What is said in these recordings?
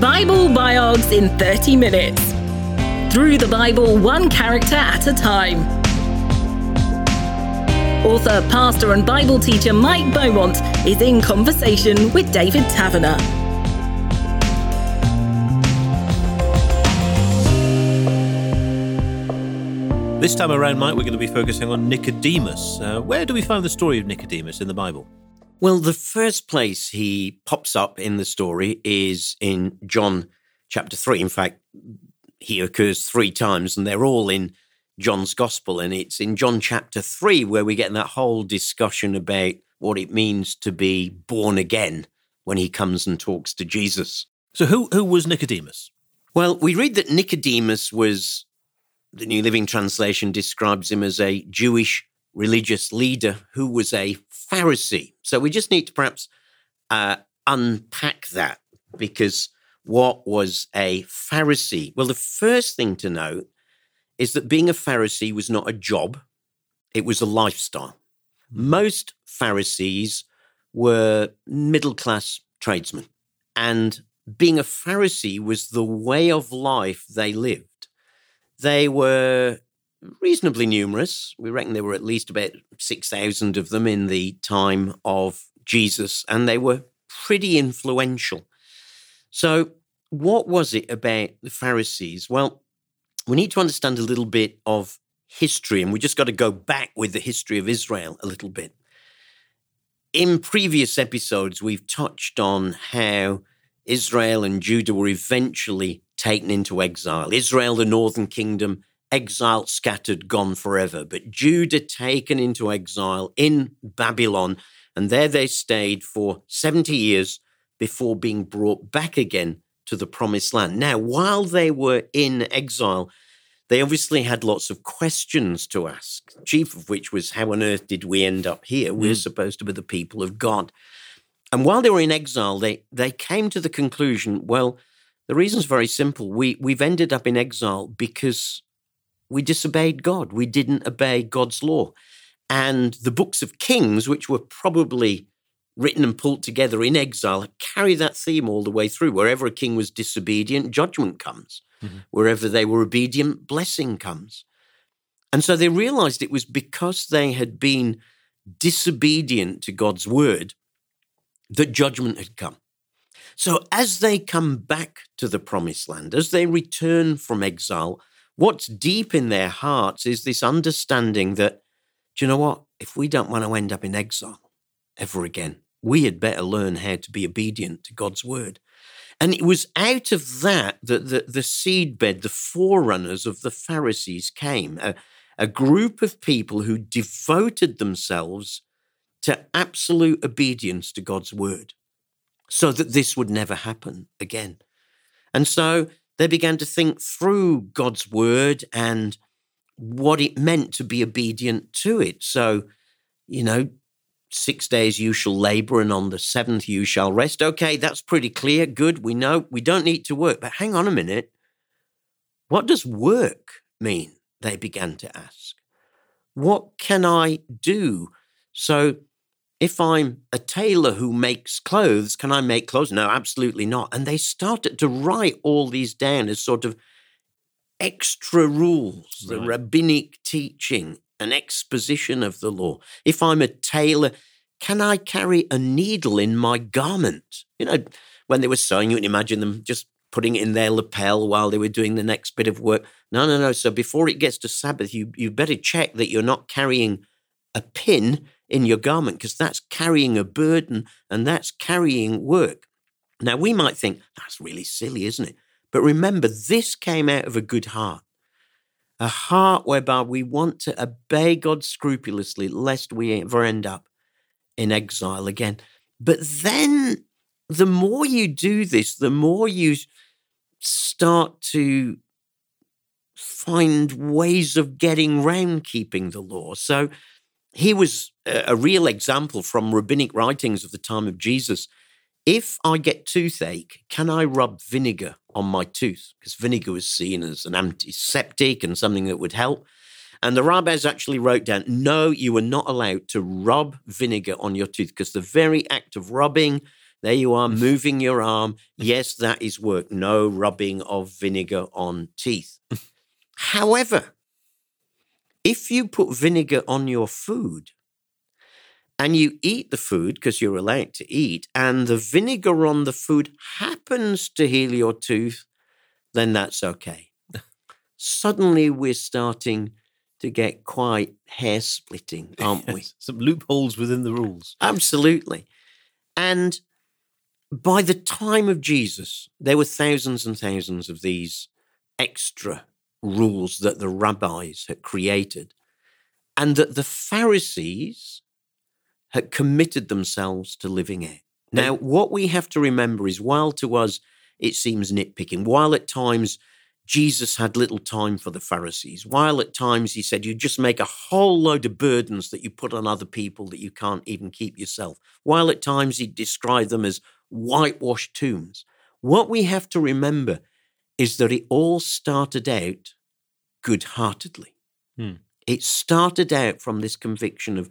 Bible Biogs in 30 minutes. Through the Bible, one character at a time. Author, pastor, and Bible teacher Mike Beaumont is in conversation with David Taverner. This time around, Mike, we're going to be focusing on Nicodemus. Uh, where do we find the story of Nicodemus in the Bible? Well, the first place he pops up in the story is in John chapter 3. In fact, he occurs three times, and they're all in John's gospel. And it's in John chapter 3 where we get that whole discussion about what it means to be born again when he comes and talks to Jesus. So, who, who was Nicodemus? Well, we read that Nicodemus was, the New Living Translation describes him as a Jewish religious leader who was a Pharisee. So we just need to perhaps uh, unpack that because what was a Pharisee? Well, the first thing to note is that being a Pharisee was not a job, it was a lifestyle. Most Pharisees were middle class tradesmen, and being a Pharisee was the way of life they lived. They were reasonably numerous. We reckon there were at least about 6,000 of them in the time of Jesus, and they were pretty influential. So, what was it about the Pharisees? Well, we need to understand a little bit of history, and we just got to go back with the history of Israel a little bit. In previous episodes, we've touched on how Israel and Judah were eventually taken into exile. Israel, the northern kingdom, exiled, scattered, gone forever. But Judah taken into exile in Babylon, and there they stayed for 70 years before being brought back again to the promised land. Now, while they were in exile, they obviously had lots of questions to ask, chief of which was, How on earth did we end up here? We're mm. supposed to be the people of God. And while they were in exile, they, they came to the conclusion well, the reason's very simple. We, we've ended up in exile because we disobeyed God. We didn't obey God's law. And the books of Kings, which were probably written and pulled together in exile, carry that theme all the way through. Wherever a king was disobedient, judgment comes. Mm-hmm. Wherever they were obedient, blessing comes. And so they realized it was because they had been disobedient to God's word that judgment had come. So as they come back to the promised land, as they return from exile, what's deep in their hearts is this understanding that, do you know what? If we don't want to end up in exile ever again, we had better learn how to be obedient to God's word. And it was out of that that the, the seedbed, the forerunners of the Pharisees came, a, a group of people who devoted themselves to absolute obedience to God's word so that this would never happen again. And so they began to think through God's word and what it meant to be obedient to it. So, you know, six days you shall labor and on the seventh you shall rest. Okay, that's pretty clear. Good. We know we don't need to work. But hang on a minute. What does work mean? They began to ask. What can I do? So if I'm a tailor who makes clothes, can I make clothes? No, absolutely not. And they started to write all these down as sort of extra rules, right. the rabbinic teaching, an exposition of the law. If I'm a tailor, can I carry a needle in my garment? You know, when they were sewing, you can imagine them just putting it in their lapel while they were doing the next bit of work. No, no, no. So before it gets to Sabbath, you you better check that you're not carrying a pin in your garment because that's carrying a burden and that's carrying work. Now, we might think that's really silly, isn't it? But remember, this came out of a good heart, a heart whereby we want to obey God scrupulously, lest we ever end up in exile again. But then the more you do this, the more you start to find ways of getting round keeping the law. So he was a real example from rabbinic writings of the time of Jesus. If I get toothache, can I rub vinegar on my tooth? Because vinegar was seen as an antiseptic and something that would help. And the rabbis actually wrote down no, you are not allowed to rub vinegar on your tooth because the very act of rubbing There you are, moving your arm. Yes, that is work. No rubbing of vinegar on teeth. However, if you put vinegar on your food and you eat the food because you're allowed to eat, and the vinegar on the food happens to heal your tooth, then that's okay. Suddenly, we're starting to get quite hair splitting, aren't we? Some loopholes within the rules. Absolutely. And by the time of Jesus, there were thousands and thousands of these extra rules that the rabbis had created, and that the Pharisees had committed themselves to living out. Now, what we have to remember is while to us it seems nitpicking, while at times Jesus had little time for the Pharisees, while at times he said, You just make a whole load of burdens that you put on other people that you can't even keep yourself, while at times he described them as whitewashed tombs. What we have to remember is that it all started out good heartedly. Hmm. It started out from this conviction of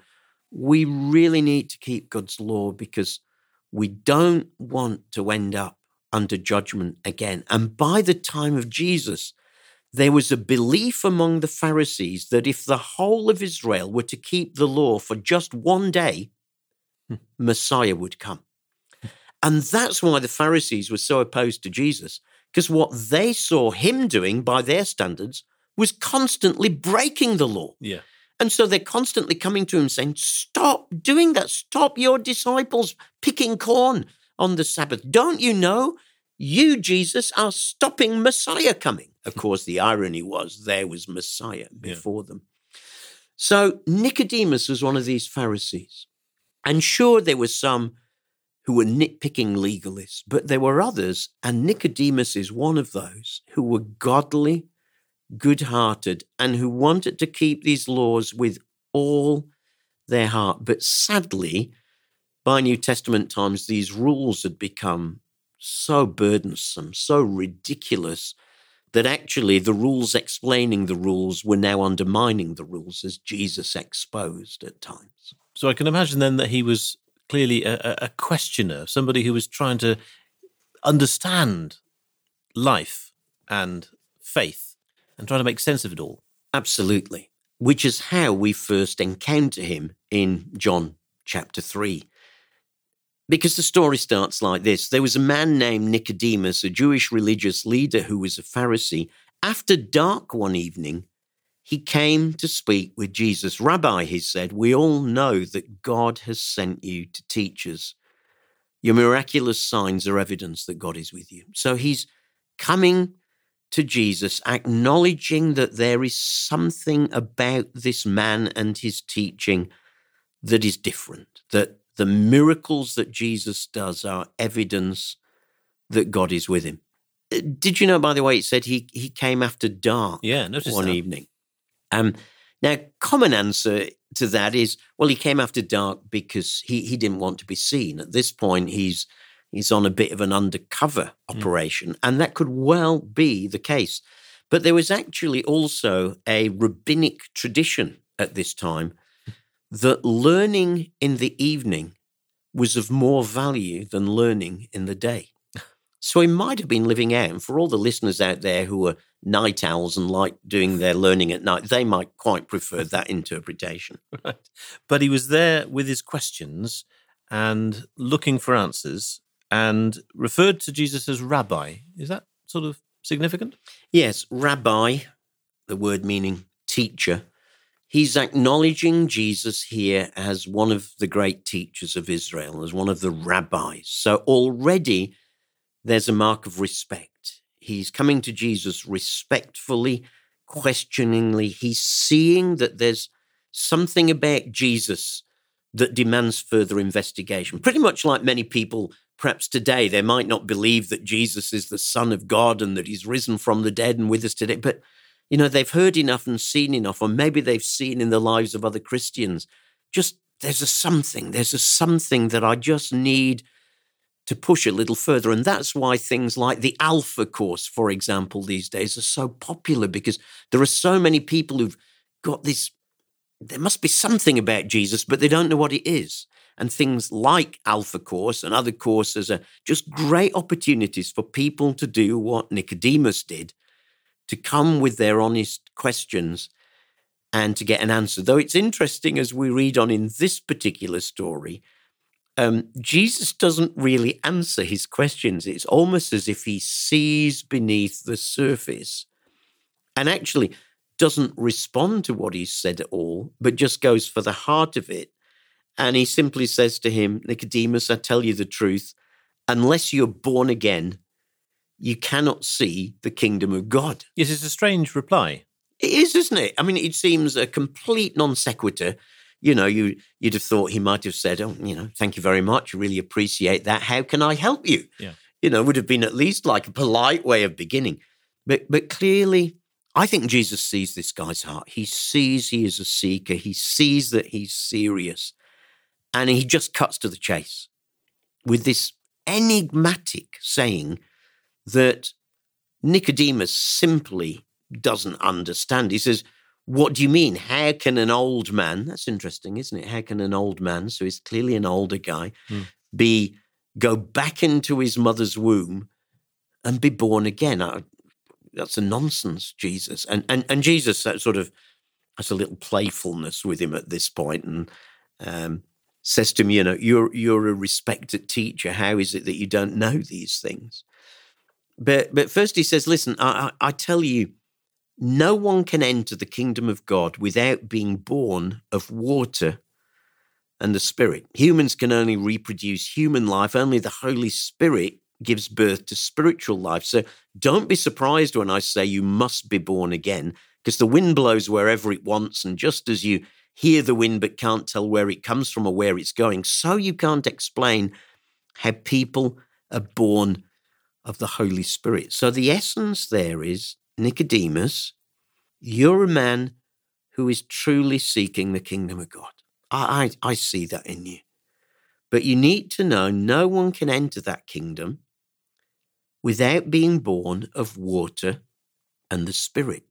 we really need to keep God's law because we don't want to end up under judgment again. And by the time of Jesus, there was a belief among the Pharisees that if the whole of Israel were to keep the law for just one day, Hmm. Messiah would come. And that's why the Pharisees were so opposed to Jesus, because what they saw him doing by their standards was constantly breaking the law. Yeah. And so they're constantly coming to him saying, Stop doing that. Stop your disciples picking corn on the Sabbath. Don't you know? You, Jesus, are stopping Messiah coming. Of course, the irony was there was Messiah before them. So Nicodemus was one of these Pharisees. And sure, there were some who were nitpicking legalists, but there were others, and Nicodemus is one of those who were godly, good hearted, and who wanted to keep these laws with all their heart. But sadly, by New Testament times, these rules had become so burdensome, so ridiculous, that actually the rules explaining the rules were now undermining the rules as Jesus exposed at times. So I can imagine then that he was clearly a, a- questioner, somebody who was trying to understand life and faith and trying to make sense of it all. Absolutely. Which is how we first encounter him in John chapter 3. Because the story starts like this There was a man named Nicodemus, a Jewish religious leader who was a Pharisee. After dark one evening, he came to speak with Jesus. Rabbi, he said, we all know that God has sent you to teach us. Your miraculous signs are evidence that God is with you. So he's coming to Jesus, acknowledging that there is something about this man and his teaching that is different, that the miracles that Jesus does are evidence that God is with him. Uh, Did you know, by the way, it said he, he came after dark Yeah, notice one that. evening? Um, now, common answer to that is, well, he came after dark because he, he didn't want to be seen. At this point, he's he's on a bit of an undercover operation, and that could well be the case. But there was actually also a rabbinic tradition at this time that learning in the evening was of more value than learning in the day. So he might have been living out, and for all the listeners out there who are night owls and like doing their learning at night, they might quite prefer that interpretation. Right. But he was there with his questions and looking for answers and referred to Jesus as rabbi. Is that sort of significant? Yes, rabbi, the word meaning teacher, he's acknowledging Jesus here as one of the great teachers of Israel, as one of the rabbis. So already there's a mark of respect. He's coming to Jesus respectfully, questioningly. He's seeing that there's something about Jesus that demands further investigation. Pretty much like many people, perhaps today, they might not believe that Jesus is the Son of God and that he's risen from the dead and with us today. But, you know, they've heard enough and seen enough, or maybe they've seen in the lives of other Christians. Just there's a something, there's a something that I just need to push a little further. And that's why things like the Alpha course, for example, these days are so popular because there are so many people who've got this. There must be something about Jesus, but they don't know what it is. And things like Alpha Course and other courses are just great opportunities for people to do what Nicodemus did to come with their honest questions and to get an answer. Though it's interesting as we read on in this particular story, um, Jesus doesn't really answer his questions. It's almost as if he sees beneath the surface and actually doesn't respond to what he's said at all, but just goes for the heart of it. And he simply says to him, Nicodemus, I tell you the truth, unless you're born again, you cannot see the kingdom of God. Yes, it's a strange reply. It is, isn't it? I mean, it seems a complete non sequitur. You know, you you'd have thought he might have said, "Oh, you know, thank you very much. Really appreciate that. How can I help you?" Yeah. You know, would have been at least like a polite way of beginning. But but clearly, I think Jesus sees this guy's heart. He sees he is a seeker. He sees that he's serious, and he just cuts to the chase with this enigmatic saying that Nicodemus simply doesn't understand. He says, What do you mean? How can an old man, that's interesting, isn't it? How can an old man, so he's clearly an older guy, Hmm. be go back into his mother's womb and be born again? I, that's a nonsense, Jesus. And and and Jesus that sort of has a little playfulness with him at this point and um, says to him, you know, you're you're a respected teacher. How is it that you don't know these things? But but first he says, listen, I, I, I tell you, no one can enter the kingdom of God without being born of water and the Spirit. Humans can only reproduce human life. Only the Holy Spirit gives birth to spiritual life. So don't be surprised when I say you must be born again, because the wind blows wherever it wants. And just as you hear the wind but can't tell where it comes from or where it's going, so you can't explain how people are born of the Holy Spirit. So the essence there is Nicodemus, you're a man who is truly seeking the kingdom of God. I, I, I see that in you. But you need to know no one can enter that kingdom without being born of water and the Spirit.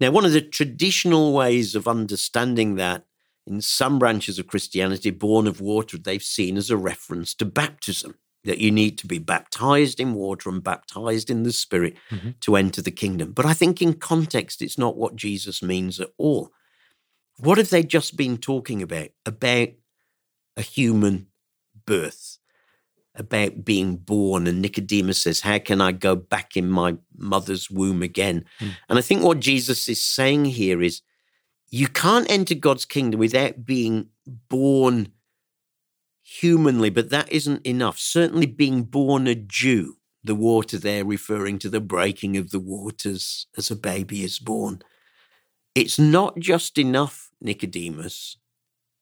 Now, one of the traditional ways of understanding that in some branches of Christianity, born of water, they've seen as a reference to baptism, that you need to be baptized in water and baptized in the Spirit Mhm. to enter the kingdom. But I think in context, it's not what Jesus means at all. What have they just been talking about? About a human birth, about being born. And Nicodemus says, How can I go back in my mother's womb again? Mm. And I think what Jesus is saying here is, you can't enter God's kingdom without being born humanly, but that isn't enough. Certainly, being born a Jew, the water there referring to the breaking of the waters as a baby is born. It's not just enough, Nicodemus,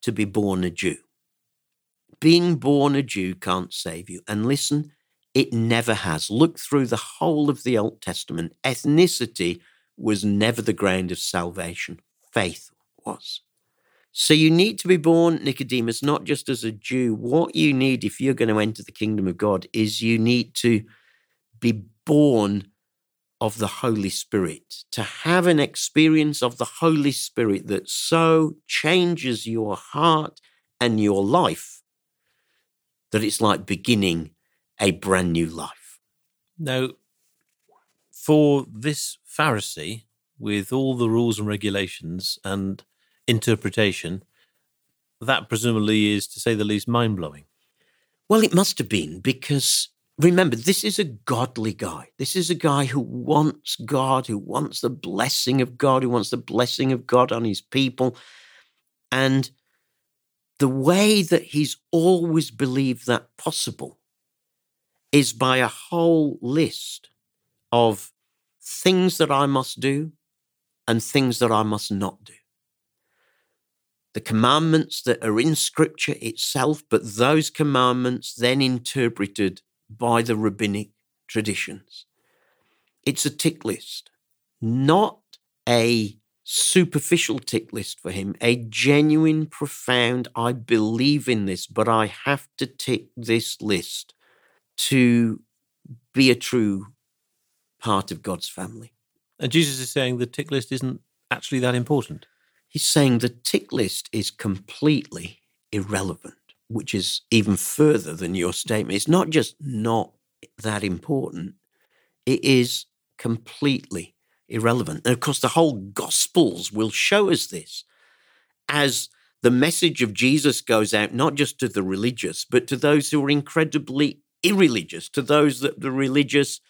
to be born a Jew. Being born a Jew can't save you. And listen, it never has. Look through the whole of the Old Testament. Ethnicity was never the ground of salvation, faith was. So you need to be born, Nicodemus, not just as a Jew. What you need if you're going to enter the kingdom of God is you need to be born of the Holy Spirit, to have an experience of the Holy Spirit that so changes your heart and your life that it's like beginning a brand new life. Now, for this Pharisee, with all the rules and regulations and interpretation, that presumably is, to say the least, mind blowing. Well, it must have been because remember, this is a godly guy. This is a guy who wants God, who wants the blessing of God, who wants the blessing of God on his people. And the way that he's always believed that possible is by a whole list of things that I must do and things that I must not do. The commandments that are in Scripture itself, but those commandments then interpreted by the rabbinic traditions. It's a tick list, not a superficial tick list for him, a genuine, profound, I believe in this, but I have to tick this list to be a true part of God's family. And Jesus is saying the tick list isn't actually that important. He's saying the tick list is completely irrelevant which is even further than your statement. It's not just not that important, it is completely irrelevant. And of course, the whole Gospels will show us this as the message of Jesus goes out not just to the religious, but to those who are incredibly irreligious, to those that the religious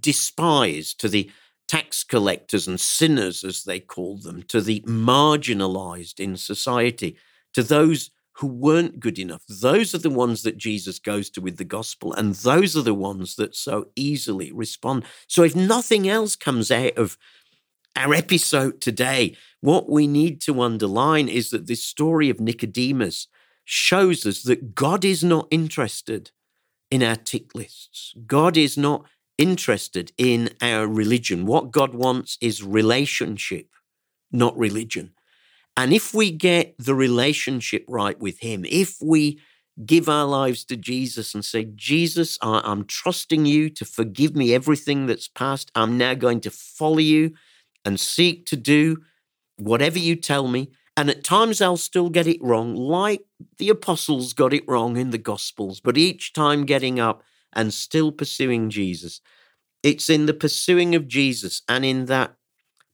despise, to the tax collectors and sinners, as they call them, to the marginalized in society, to those who weren't good enough. Those are the ones that Jesus goes to with the gospel, and those are the ones that so easily respond. So, if nothing else comes out of our episode today, what we need to underline is that this story of Nicodemus shows us that God is not interested in our tick lists. God is not interested in our religion. What God wants is relationship, not religion. And if we get the relationship right with Him, if we give our lives to Jesus and say, Jesus, I'm trusting you to forgive me everything that's past. I'm now going to follow you and seek to do whatever you tell me. And at times I'll still get it wrong, like the apostles got it wrong in the Gospels, but each time getting up and still pursuing Jesus. It's in the pursuing of Jesus and in that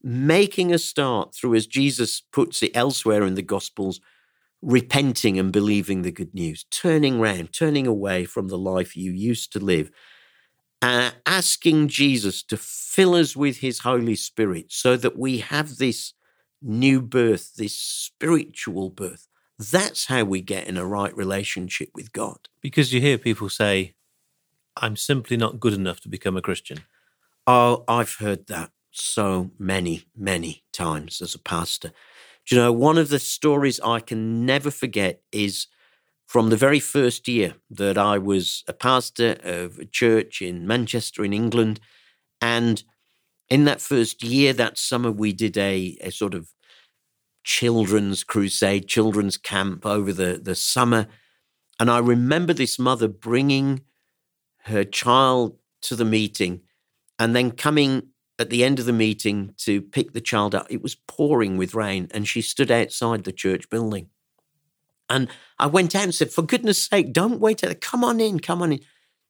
making a start through, as Jesus puts it elsewhere in the Gospels, repenting and believing the good news, turning round, turning away from the life you used to live, uh, asking Jesus to fill us with his Holy Spirit so that we have this new birth, this spiritual birth. That's how we get in a right relationship with God. Because you hear people say, I'm simply not good enough to become a Christian. Oh, I've heard that so many, many times as a pastor. Do you know, one of the stories I can never forget is from the very first year that I was a pastor of a church in Manchester, in England. And in that first year, that summer, we did a, a sort of children's crusade, children's camp over the, the summer. And I remember this mother bringing her child to the meeting and then coming at the end of the meeting to pick the child up. It was pouring with rain, and she stood outside the church building. And I went out and said, "For goodness' sake, don't wait out. Come on in, come on in."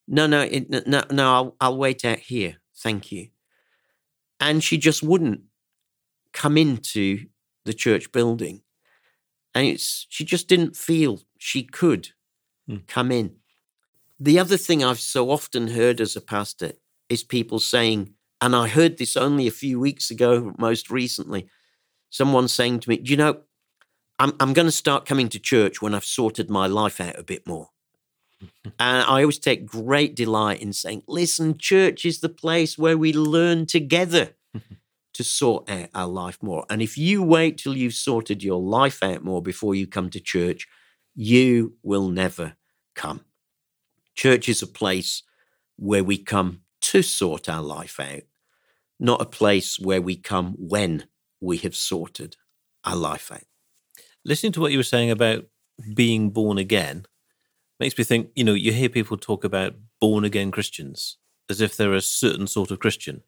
No, no, it, no, no. I'll, I'll wait out here. Thank you. And she just wouldn't come into the church building, and it's she just didn't feel she could hmm. come in. The other thing I've so often heard as a pastor is people saying, and I heard this only a few weeks ago, most recently. Someone saying to me, Do you know, I'm, I'm going to start coming to church when I've sorted my life out a bit more. and I always take great delight in saying, Listen, church is the place where we learn together to sort out our life more. And if you wait till you've sorted your life out more before you come to church, you will never come. Church is a place where we come to sort our life out not a place where we come when we have sorted our life out. Listening to what you were saying about being born again makes me think, you know, you hear people talk about born again Christians as if they're a certain sort of Christian.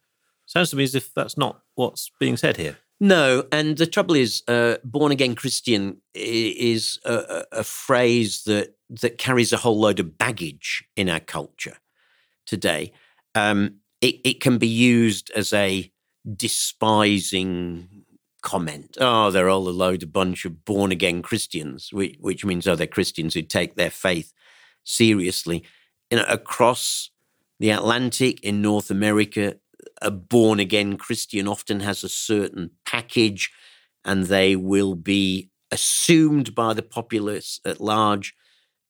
Sounds to me as if that's not what's being said here. No, and the trouble is, uh, born again Christian is a, a, phrase that that carries a whole load of baggage in our culture today. Um, it, it can be used as a despising comment. Oh, they're all a load of bunch of born again Christians, which, which means oh, they're Christians who take their faith seriously. You know, across the Atlantic in North America, a born again Christian often has a certain package, and they will be assumed by the populace at large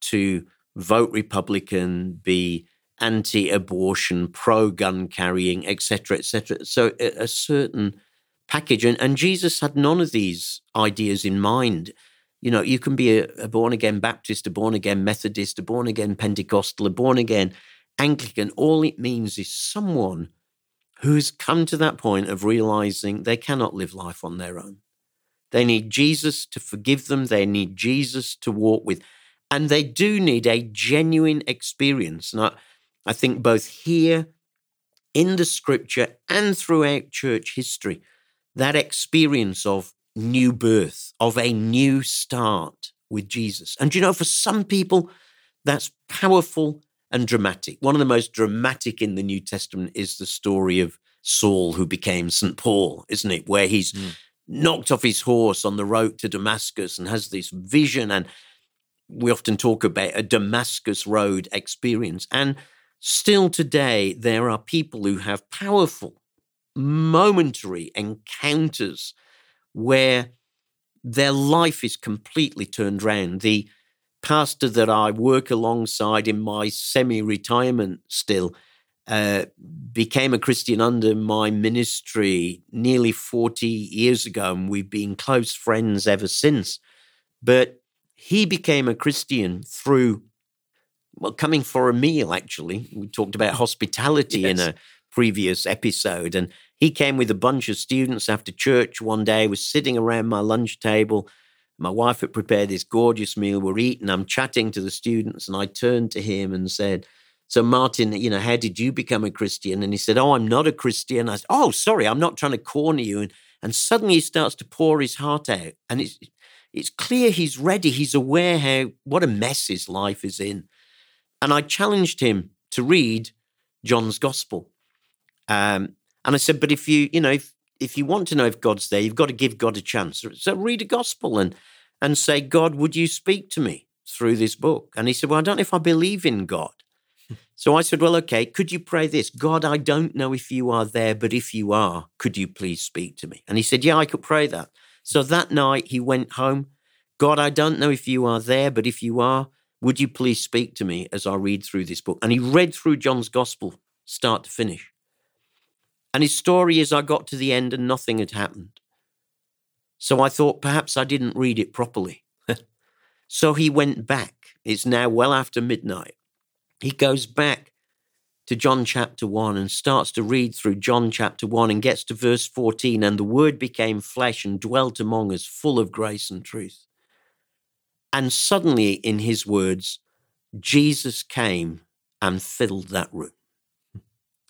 to vote Republican, be anti-abortion, pro-gun carrying, etc., etc. So a, a certain package, and, and Jesus had none of these ideas in mind. You know, you can be a, a born again Baptist, a born again Methodist, a born again Pentecostal, a born again Anglican. All it means is someone who's come to that point of realizing they cannot live life on their own. They need Jesus to forgive them. They need Jesus to walk with. And they do need a genuine experience. And I, I think both here in the scripture and throughout church history, that experience of new birth, of a new start, with Jesus. And you know, for some people, that's powerful and dramatic. One of the most dramatic in the New Testament is the story of Saul, who became St. Paul, isn't it? Where he's mm. knocked off his horse on the road to Damascus and has this vision. And we often talk about a Damascus Road experience. And still today, there are people who have powerful, momentary encounters where their life is completely turned around. The pastor that I work alongside in my semi retirement still uh, became a Christian under my ministry nearly 40 years ago, and we've been close friends ever since. But he became a Christian through, well, coming for a meal, actually. We talked about hospitality yes. in a previous episode. And he came with a bunch of students after church one day, was sitting around my lunch table. My wife had prepared this gorgeous meal. We're eating. I'm chatting to the students, and I turned to him and said, so, Martin, you know, how did you become a Christian? And he said, Oh, I'm not a Christian. I said, Oh, sorry, I'm not trying to corner you. And, and suddenly he starts to pour his heart out. And it's, it's clear he's ready. He's aware how what a mess his life is in. And I challenged him to read John's Gospel. Um, and I said, but if you, you know, if, if you want to know if God's there, you've got to give God a chance. So read a gospel and and say, God, would you speak to me through this book? And he said, Well, I don't know if I believe in God. So I said, Well, okay, could you pray this? God, I don't know if you are there, but if you are, could you please speak to me? And he said, Yeah, I could pray that. So that night he went home. God, I don't know if you are there, but if you are, would you please speak to me as I read through this book? And he read through John's gospel, start to finish. And his story is I got to the end and nothing had happened. So I thought perhaps I didn't read it properly. so he went back. It's now well after midnight he goes back to John chapter 1 and starts to read through John chapter 1 and gets to verse 14 and the word became flesh and dwelt among us, full of grace and truth. And suddenly, in his words, Jesus came and filled that room.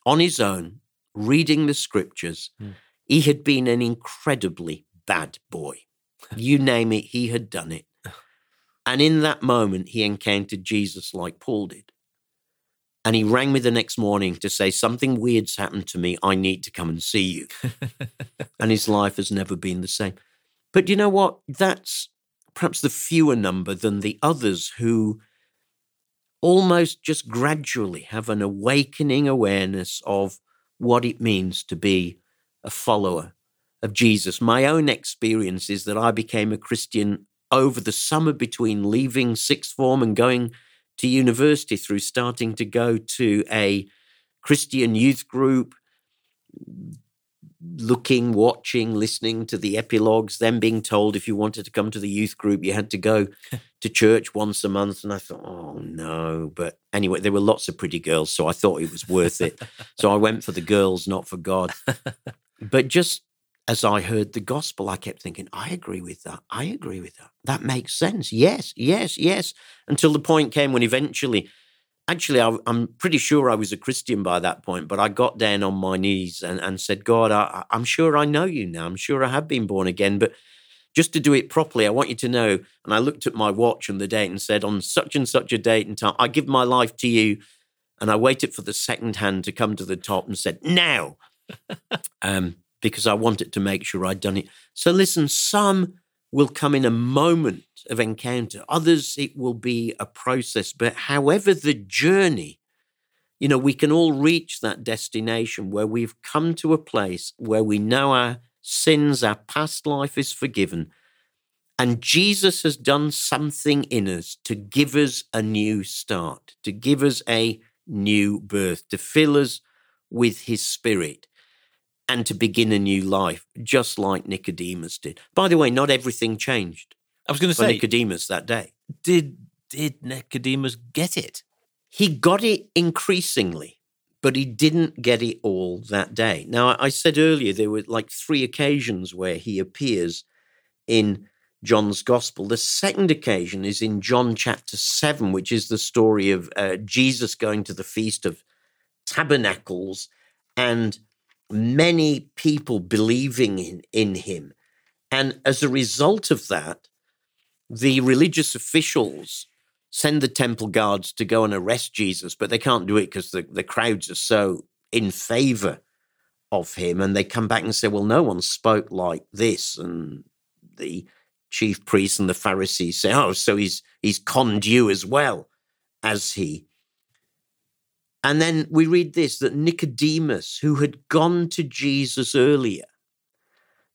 On his own, reading the scriptures, mm. he had been an incredibly bad boy. You name it, he had done it. And in that moment, he encountered Jesus like Paul did. And he rang me the next morning to say, Something weird's happened to me. I need to come and see you. and his life has never been the same. But you know what? That's perhaps the fewer number than the others who almost just gradually have an awakening awareness of what it means to be a follower of Jesus. My own experience is that I became a Christian over the summer between leaving sixth form and going to university through starting to go to a Christian youth group, looking, watching, listening to the epilogues, then being told if you wanted to come to the youth group, you had to go to church once a month. And I thought, oh no. But anyway, there were lots of pretty girls, so I thought it was worth it. so I went for the girls, not for God. but just as I heard the gospel, I kept thinking, I agree with that. I agree with that. That makes sense. Yes, yes, yes. Until the point came when eventually, actually, I, am pretty sure I was a Christian by that point, but I got down on my knees and, and said, God, I, I'm sure I know you now. I'm sure I have been born again, but just to do it properly, I want you to know. And I looked at my watch and the date and said, on such and such a date and time, I give my life to you. And I waited for the second hand to come to the top and said, now. um, because I wanted to make sure I'd done it. So listen, some will come in a moment of encounter, others it will be a process. But however the journey, you know, we can all reach that destination where we've come to a place where we know our sins, our past life is forgiven. And Jesus has done something in us to give us a new start, to give us a new birth, to fill us with his spirit and to begin a new life, just like Nicodemus did. By the way, not everything changed. I was going to say Nicodemus that day. Did did Nicodemus get it? He got it increasingly, but he didn't get it all that day. Now, I said earlier there were like three occasions where he appears in John's gospel. The second occasion is in John chapter 7, which is the story of uh, Jesus going to the Feast of Tabernacles and many people believing in, in him. And as a result of that, the religious officials send the temple guards to go and arrest Jesus, but they can't do it because the, the crowds are so in favor of him. And they come back and say, well, no one spoke like this. And the chief priests and the Pharisees say, oh, so he's, he's conned you as well as he. And then we read this that Nicodemus, who had gone to Jesus earlier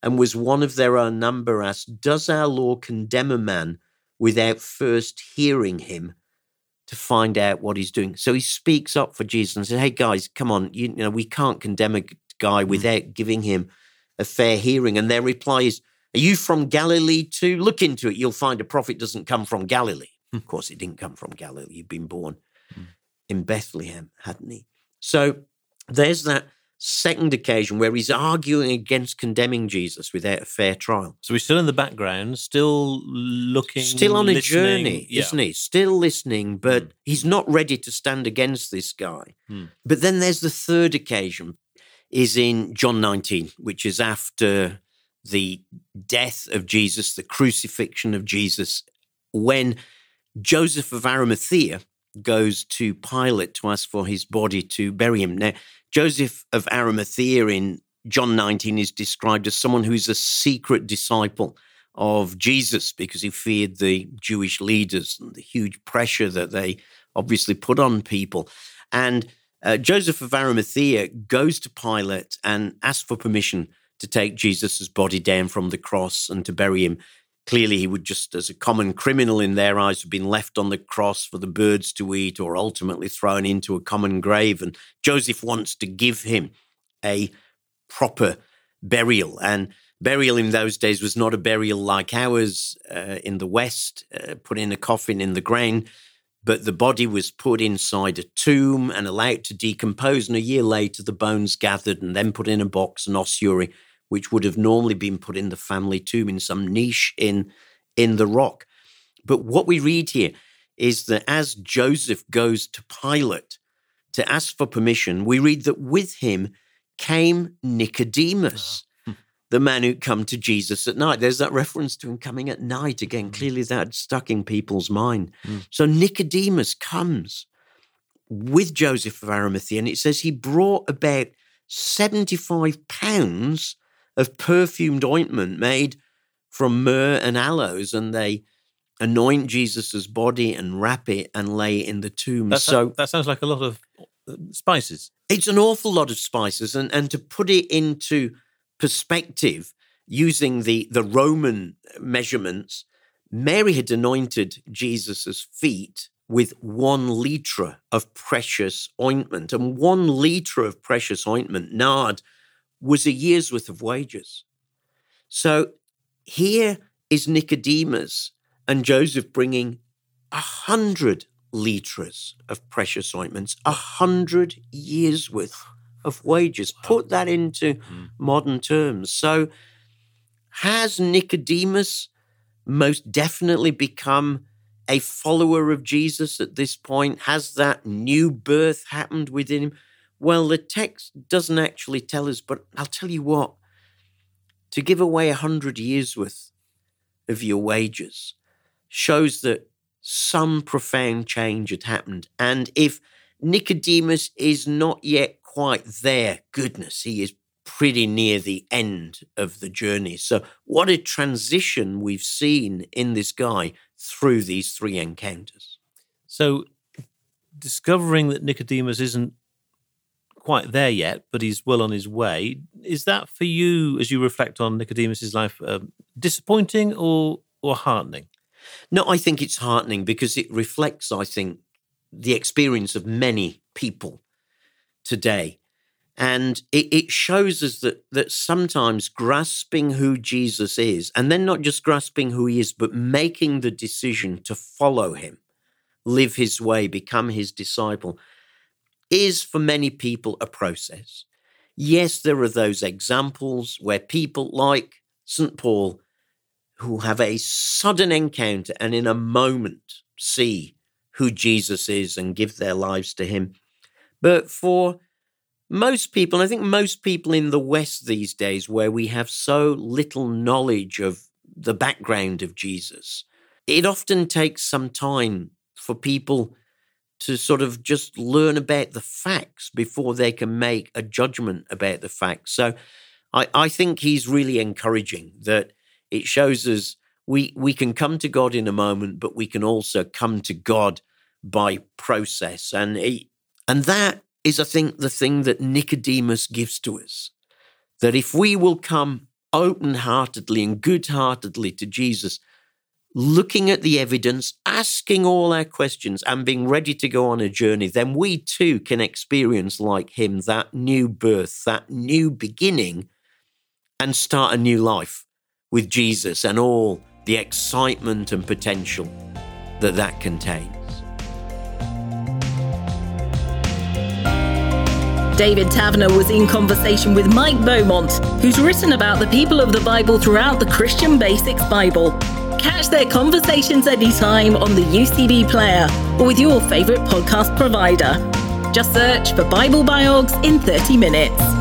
and was one of their own number, asked, Does our law condemn a man without first hearing him to find out what he's doing? So he speaks up for Jesus and says, Hey guys, come on, you, you know, we can't condemn a guy mm. without giving him a fair hearing. And their reply is, Are you from Galilee too? Look into it. You'll find a prophet doesn't come from Galilee. Hmm. Of course, he didn't come from Galilee. He'd been born in Bethlehem, hadn't he? So there's that second occasion where he's arguing against condemning Jesus without a fair trial. So he's still in the background, still looking, still on a journey, yeah. isn't he? Still listening, but mm. he's not ready to stand against this guy. Mm. But then there's the third occasion, is in John 19, which is after the death of Jesus, the crucifixion of Jesus, when Joseph of Arimathea goes to Pilate to ask for his body to bury him. Now, Joseph of Arimathea in John 19 is described as someone who's a secret disciple of Jesus because he feared the Jewish leaders and the huge pressure that they obviously put on people. And uh, Joseph of Arimathea goes to Pilate and asks for permission to take Jesus' body down from the cross and to bury him. Clearly, he would just, as a common criminal in their eyes, have been left on the cross for the birds to eat or ultimately thrown into a common grave. And Joseph wants to give him a proper burial. And burial in those days was not a burial like ours uh, in the West, uh, put in a coffin in the ground, but the body was put inside a tomb and allowed to decompose. And a year later, the bones gathered and then put in a box, and ossuary, which would have normally been put in the family tomb in some niche in, in the rock. But what we read here is that as Joseph goes to Pilate to ask for permission, we read that with him came Nicodemus, oh. the man who'd come to Jesus at night. There's that reference to him coming at night again. Mm. Clearly, that stuck in people's mind. Mm. So Nicodemus comes with Joseph of Arimathea, and it says he brought about 75 pounds of perfumed ointment made from myrrh and aloes, and they anoint Jesus's body and wrap it and lay it in the tomb. That so that sounds like a lot of uh, spices. It's an awful lot of spices, and and to put it into perspective, using the the Roman measurements, Mary had anointed Jesus's feet with one liter of precious ointment, and one liter of precious ointment, nard was a year's worth of wages. So here is Nicodemus and Joseph bringing a hundred liters of precious ointments, a hundred years worth of wages. Put that into mm. modern terms. So has Nicodemus most definitely become a follower of Jesus at this point? Has that new birth happened within him? Well, the text doesn't actually tell us, but I'll tell you what to give away a hundred years worth of your wages shows that some profound change had happened. And if Nicodemus is not yet quite there, goodness, he is pretty near the end of the journey. So, what a transition we've seen in this guy through these three encounters. So, discovering that Nicodemus isn't quite there yet, but he's well on his way. Is that for you, as you reflect on Nicodemus's life, um, disappointing or or heartening? No, I think it's heartening because it reflects, I think, the experience of many people today. And it, it, shows us that that sometimes grasping who Jesus is, and then not just grasping who he is, but making the decision to follow him, live his way, become his disciple, is for many people a process. Yes, there are those examples where people like St. Paul who have a sudden encounter and in a moment see who Jesus is and give their lives to him. But for most people, I think most people in the West these days, where we have so little knowledge of the background of Jesus, it often takes some time for people to sort of just learn about the facts before they can make a judgment about the facts. So I, I think he's really encouraging that it shows us we we can come to God in a moment, but we can also come to God by process. And he, and that is, I think, the thing that Nicodemus gives to us. That if we will come open heartedly and good heartedly to Jesus, looking at the evidence, asking all our questions, and being ready to go on a journey, then we too can experience, like him, that new birth, that new beginning, and start a new life with Jesus and all the excitement and potential that that contains. David Taverner was in conversation with Mike Beaumont, who's written about the people of the Bible throughout the Christian Basics Bible. Catch their conversations anytime on the UCB player or with your favourite podcast provider. Just search for Bible Biogs in 30 minutes.